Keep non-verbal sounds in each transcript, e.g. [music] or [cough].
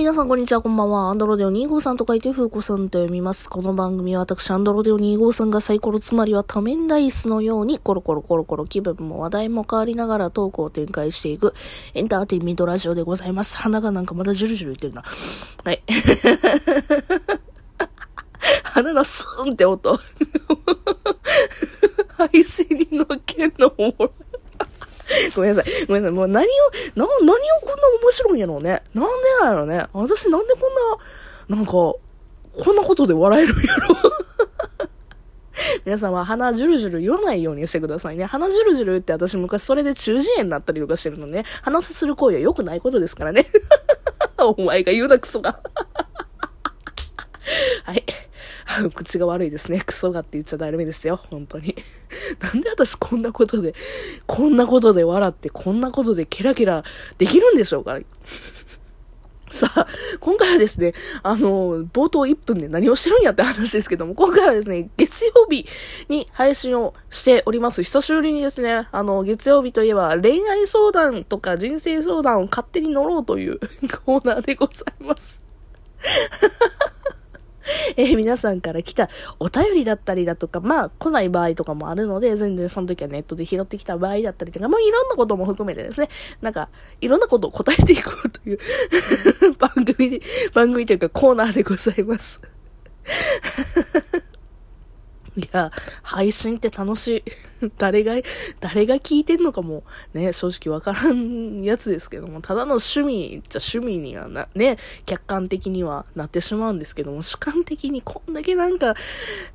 皆さんこんにちは、こんばんは。アンドロデオ253と書いて、フーコさんと読みます。この番組は私、アンドロデオ253がサイコロ、つまりは多面ダイスのように、コロコロコロコロ気分も話題も変わりながらトークを展開していく、エンターテインメントラジオでございます。鼻がなんかまだジュルジュル言ってるな。はい。鼻のスーンって音。[laughs] 配信に乗っけんのおもろ。[laughs] ごめんなさい。ごめんなさい。もう何を、な、何をこんな面白いんやろうね。なんでなんやろうね。私なんでこんな、なんか、こんなことで笑えるんやろ。[laughs] 皆さんは鼻ジュルジュル言わないようにしてくださいね。鼻ジュルジュルって私昔それで中耳炎になったりとかしてるのね。鼻すする行為は良くないことですからね。[laughs] お前が言うなクソが。はい。口が悪いですね。クソがって言っちゃダメですよ。本当に。[laughs] なんで私こんなことで、こんなことで笑って、こんなことでケラケラできるんでしょうか？[laughs] さあ、今回はですね、あの、冒頭1分で何をしてるんやって話ですけども、今回はですね、月曜日に配信をしております。久しぶりにですね、あの、月曜日といえば恋愛相談とか人生相談を勝手に乗ろうという [laughs] コーナーでございます。[laughs] えー、皆さんから来たお便りだったりだとか、まあ、来ない場合とかもあるので、全然その時はネットで拾ってきた場合だったりとか、まあ、いろんなことも含めてですね、なんか、いろんなことを答えていこうという [laughs] 番組で、番組というかコーナーでございますいや、配信って楽しい。[laughs] 誰が、誰が聞いてんのかも、ね、正直わからんやつですけども、ただの趣味じゃ趣味にはな、ね、客観的にはなってしまうんですけども、主観的にこんだけなんか、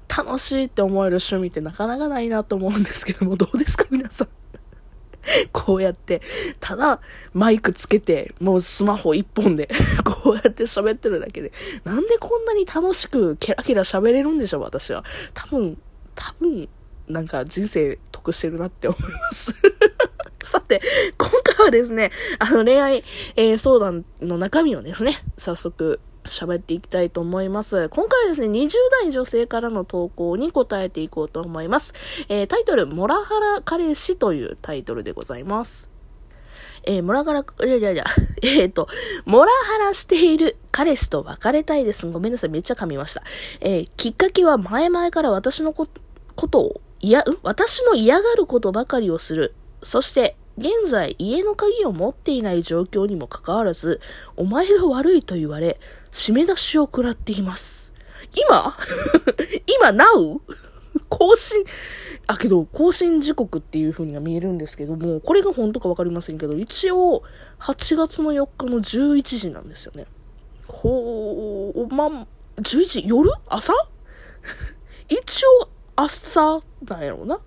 楽しいって思える趣味ってなかなかないなと思うんですけども、どうですか皆さん。[laughs] こうやって、ただマイクつけて、もうスマホ一本で [laughs] こうやって喋ってるだけで、なんでこんなに楽しくケラケラ喋れるんでしょう、私は。多分、多分、なんか人生得してるなって思います [laughs] さて、今回はですね、あの恋愛、えー、相談の中身をですね、早速喋っていきたいと思います。今回はですね、20代女性からの投稿に答えていこうと思います。えー、タイトル、モラハラ彼氏というタイトルでございます。えー、モラハラ、いやいやいや、[laughs] えっ、ー、と、モラハラしている彼氏と別れたいです。ごめんなさい、めっちゃ噛みました。えー、きっかけは前々から私のこことを、いや、私の嫌がることばかりをする。そして、現在家の鍵を持っていない状況にもかかわらず、お前が悪いと言われ、締め出しを食らっています。今？[laughs] 今 now? 更新、あ、けど、更新時刻っていう風には見えるんですけども、これが本当かわかりませんけど、一応、8月の4日の11時なんですよね。ほー、まん、11時？夜？朝？[laughs] 一応、朝なんやろうな。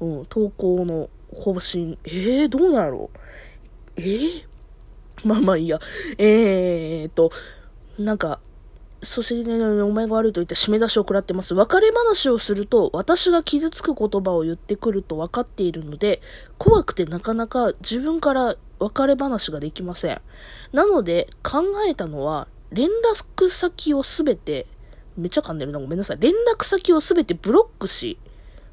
うん、投稿の更新。えー、どうなんやろう？えー、まあまあいいや。えーと、なんか、そして、ね、お前が悪いと言って締め出しを食らってます。別れ話をすると、私が傷つく言葉を言ってくると分かっているので、怖くてなかなか自分から別れ話ができません。なので、考えたのは、連絡先をすべて、めっちゃ噛んでるな、ごめんなさい。連絡先をすべてブロックし、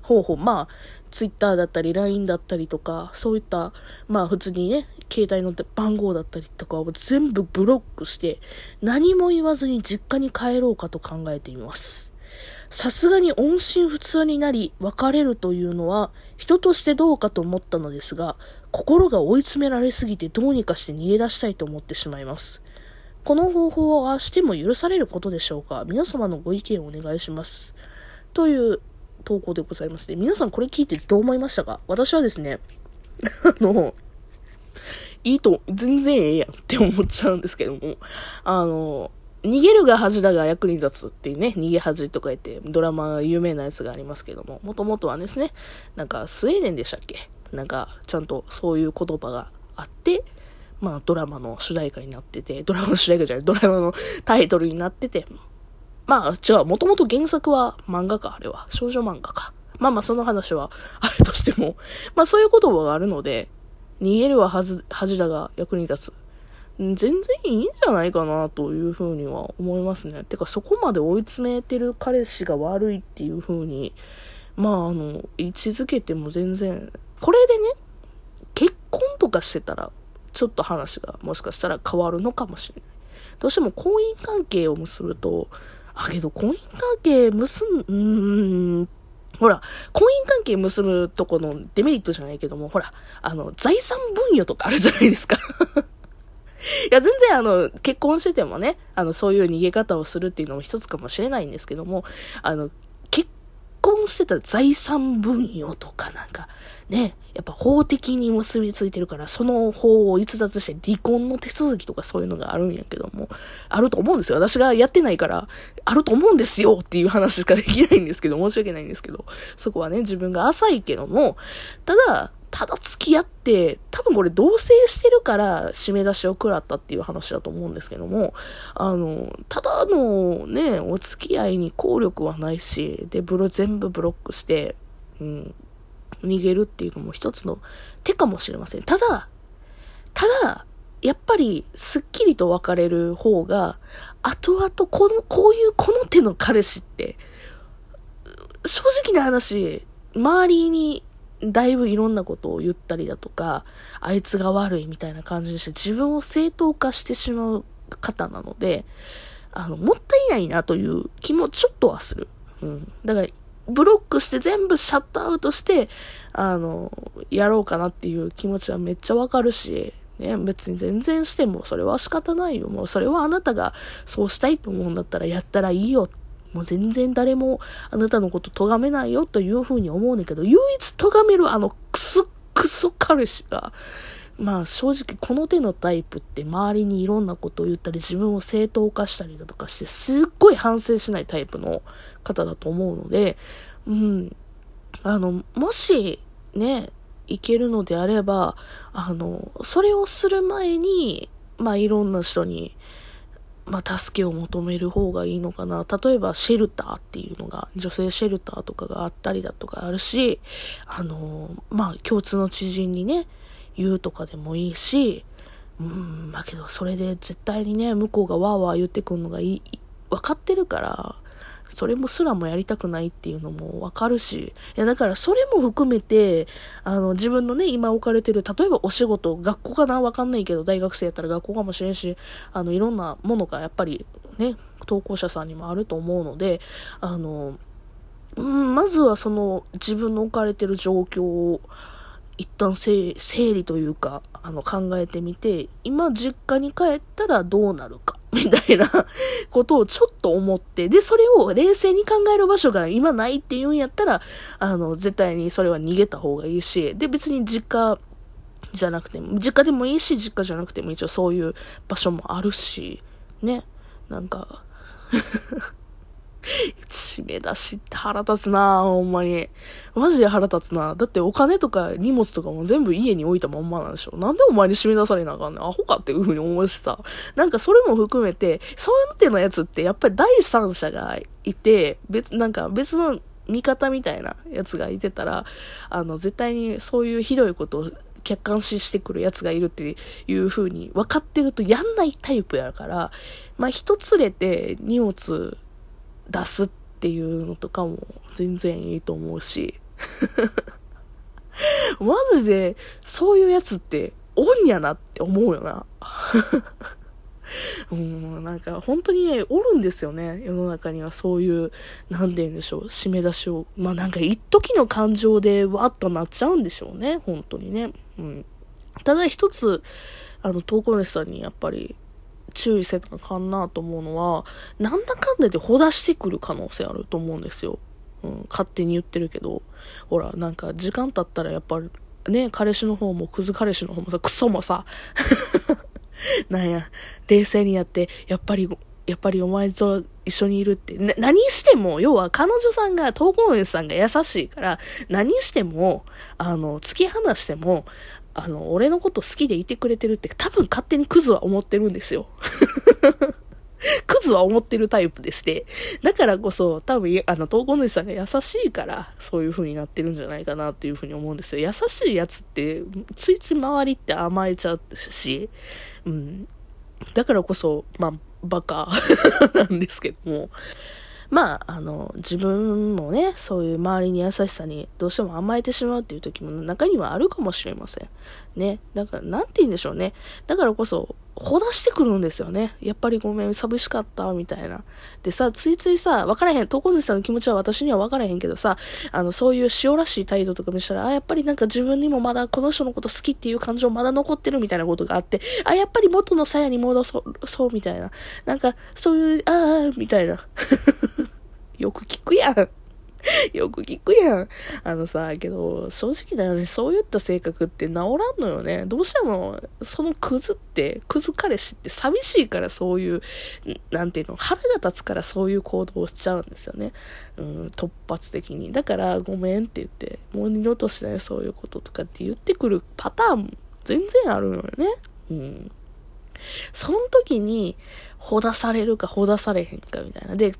方法、まあ、ツイッターだったり、LINE だったりとか、そういった、まあ普通にね、携帯の番号だったりとかを全部ブロックして、何も言わずに実家に帰ろうかと考えています。さすがに音信不通になり、別れるというのは、人としてどうかと思ったのですが、心が追い詰められすぎてどうにかして逃げ出したいと思ってしまいます。この方法はしても許されることでしょうか？皆様のご意見をお願いします。という投稿でございますね。皆さんこれ聞いてどう思いましたか？私はですね、[laughs] あの、いいと、全然ええやんって思っちゃうんですけども、あの、逃げるが恥だが役に立つっていうね、逃げ恥とか言ってドラマ有名なやつがありますけども、もともとはですね、なんかスウェーデンでしたっけ？なんかちゃんとそういう言葉があって、まあドラマの主題歌になってて、ドラマの主題歌じゃない、ドラマのタイトルになってて、まあ、違う、もともと原作は漫画か、あれは。少女漫画か。まあまあ、その話は [laughs] あるとしても、まあそういう言葉があるので、逃げるははず、恥だが役に立つ。全然いいんじゃないかなというふうには思いますね。てか、そこまで追い詰めてる彼氏が悪いっていうふうに、まあ、あの、位置づけても全然、これでね、結婚とかしてたら、ちょっと話がもしかしたら変わるのかもしれない。どうしても婚姻関係を結ぶと、あ、けど婚姻関係結ん、うん、ほら、婚姻関係結ぶとこのデメリットじゃないけども、ほら、あの、財産分与とかあるじゃないですか。[laughs] いや、全然あの、結婚しててもね、あの、そういう逃げ方をするっていうのも一つかもしれないんですけども、あの、婚してたら財産分与とかなんか、ね、やっぱ法的に結びついてるから、その法を逸脱して離婚の手続きとかそういうのがあるんやけども、あると思うんですよ。私がやってないから、あると思うんですよっていう話しかできないんですけど、申し訳ないんですけど、そこはね、自分が浅いけども、ただ、ただ付き合って、多分これ同棲してるから締め出しを食らったっていう話だと思うんですけども、あの、ただのね、お付き合いに効力はないし、で、ブロ全部ブロックして、うん、逃げるっていうのも一つの手かもしれません。ただ、ただ、やっぱり、すっきりと別れる方が、後々この、こういうこの手の彼氏って、正直な話、周りにだいぶいろんなことを言ったりだとか、あいつが悪いみたいな感じにして自分を正当化してしまう方なので、あの、もったいないなという気もちょっとはする。うん。だから、ブロックして全部シャットアウトして、あの、やろうかなっていう気持ちはめっちゃわかるし、ね、別に全然してもそれは仕方ないよ。もうそれはあなたがそうしたいと思うんだったらやったらいいよもう全然誰もあなたのこと咎めないよというふうに思うねんけど、唯一咎めるあのクソクソ彼氏が、まあ正直この手のタイプって周りにいろんなことを言ったり自分を正当化したりだとかしてすっごい反省しないタイプの方だと思うので、うん。あの、もしね、いけるのであれば、あの、それをする前に、まあいろんな人に、まあ、助けを求める方がいいのかな。例えば、シェルターっていうのが、女性シェルターとかがあったりだとかあるし、あのまあ、共通の知人にね、言うとかでもいいし、うん、まけど、それで絶対にね、向こうがわーわー言ってくるのがいい、分かってるから、それもすらもやりたくないっていうのもわかるし、いやだからそれも含めて、あの自分のね、今置かれてる、例えばお仕事、学校かなわかんないけど、大学生やったら学校かもしれんし、あのいろんなものがやっぱりね、投稿者さんにもあると思うので、あの、うん、まずはその自分の置かれてる状況を、一旦整理というか、あの、考えてみて、今実家に帰ったらどうなるか。みたいなことをちょっと思って、で、それを冷静に考える場所が今ないっていうんやったら、あの、絶対にそれは逃げた方がいいし、で、別に実家じゃなくても、実家でもいいし、実家じゃなくても一応そういう場所もあるし、ね、なんか。[laughs] 締め出しって腹立つなほんまに。マジで腹立つなだってお金とか荷物とかも全部家に置いたまんまなんでしょなんでお前に締め出されなあかんねんアホかっていう風に思うしさ。なんかそれも含めて、そういうのってのやつってやっぱり第三者がいて、別、なんか別の味方みたいなやつがいてたら、あの、絶対にそういうひどいことを客観視してくるやつがいるっていう風に分かってるとやんないタイプやから、まあ人連れて荷物出すっていうのとかも全然いいと思うし。[laughs] マジで、そういうやつって、おんやなって思うよな。[laughs] うん、なんか本当にね、おるんですよね。世の中にはそういう、なんて言うんでしょう、締め出しを。まあなんか一時の感情でわっとなっちゃうんでしょうね。本当にね。うん。ただ一つ、あの、投稿主さんにやっぱり注意せなあかんなと思うのは、なんだかんだでほだしてくる可能性あると思うんですよ。うん、勝手に言ってるけど、ほら、なんか時間経ったらやっぱり、ね、彼氏の方もクズ彼氏の方もさ、クソもさ、[laughs] なんや、冷静にやって、やっぱり、やっぱりお前と一緒にいるって、何しても、要は彼女さんが、投稿主さんが優しいから、何しても、あの、突き放しても、あの、俺のこと好きでいてくれてるって多分勝手にクズは思ってるんですよ。[laughs] クズは思ってるタイプでして。だからこそ、多分、あの、投稿主さんが優しいから、そういう風になってるんじゃないかなっていう風に思うんですよ。優しいやつって、ついつい周りって甘えちゃうし、うん。だからこそ、まあ、バカ [laughs] なんですけども。まあ、あの、自分もね、そういう周りに優しさにどうしても甘えてしまうっていう時も中にはあるかもしれません。ね。だから、なんて言うんでしょうね。だからこそ、ほだしてくるんですよね。やっぱりごめん、寂しかった、みたいな。でさ、ついついさ、わからへん、投稿主さんの気持ちは私にはわからへんけどさ、あの、そういう塩らしい態度とか見したら、あ、やっぱりなんか自分にもまだこの人のこと好きっていう感情まだ残ってるみたいなことがあって、あ、やっぱり元の鞘に戻そう、そう、みたいな。なんか、そういう、ああ、みたいな。[laughs] よく聞くやん。[laughs] よく聞くやん。あのさ、けど、正直な話、そういった性格って治らんのよね。どうしても、そのクズって、クズ彼氏って寂しいからそういう、なんていうの、腹が立つからそういう行動をしちゃうんですよね。うん、突発的に。だから、ごめんって言って、もう二度としないそういうこととかって言ってくるパターン、全然あるのよね。うん。その時に、ほだされるかほだされへんかみたいな。で、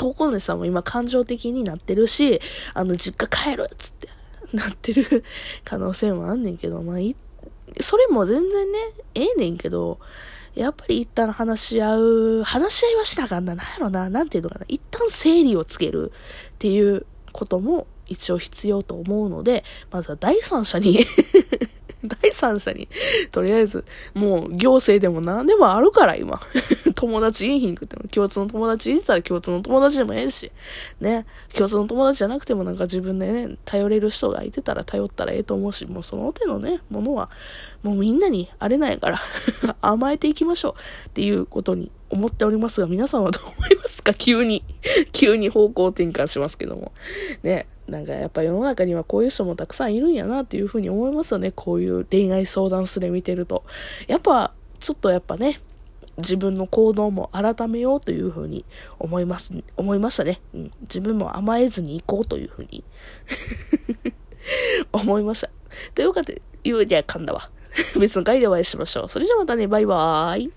投稿主さんも今感情的になってるし、あの、実家帰るっつって、[laughs] なってる可能性もあんねんけど、まあ、い、それも全然ね、ええねんけど、やっぱり一旦話し合う、話し合いはしたかんな、なんやろな、なんていうのかな、一旦整理をつけるっていうことも一応必要と思うので、まずは第三者に [laughs] 第三者に、とりあえず、もう行政でも何でもあるから、今。[laughs] 友達いいひんくても、共通の友達いてたら共通の友達でもええし、ね、共通の友達じゃなくてもなんか自分でね、頼れる人がいてたら頼ったらええと思うし、もうその手のね、ものは、もうみんなにあれないから [laughs] 甘えていきましょう。っていうことに思っておりますが、皆さんはどう思いますか？急に。急に方向転換しますけども。ね。なんかやっぱ世の中にはこういう人もたくさんいるんやなっていうふうに思いますよね。こういう恋愛相談すれ見てると。やっぱ、ちょっとやっぱね、自分の行動も改めようというふうに思います、思いましたね。うん。自分も甘えずに行こうというふうに [laughs] 思いました。というわけで、言うには噛んだわ。別の回でお会いしましょう。それじゃまたね、バイバーイ。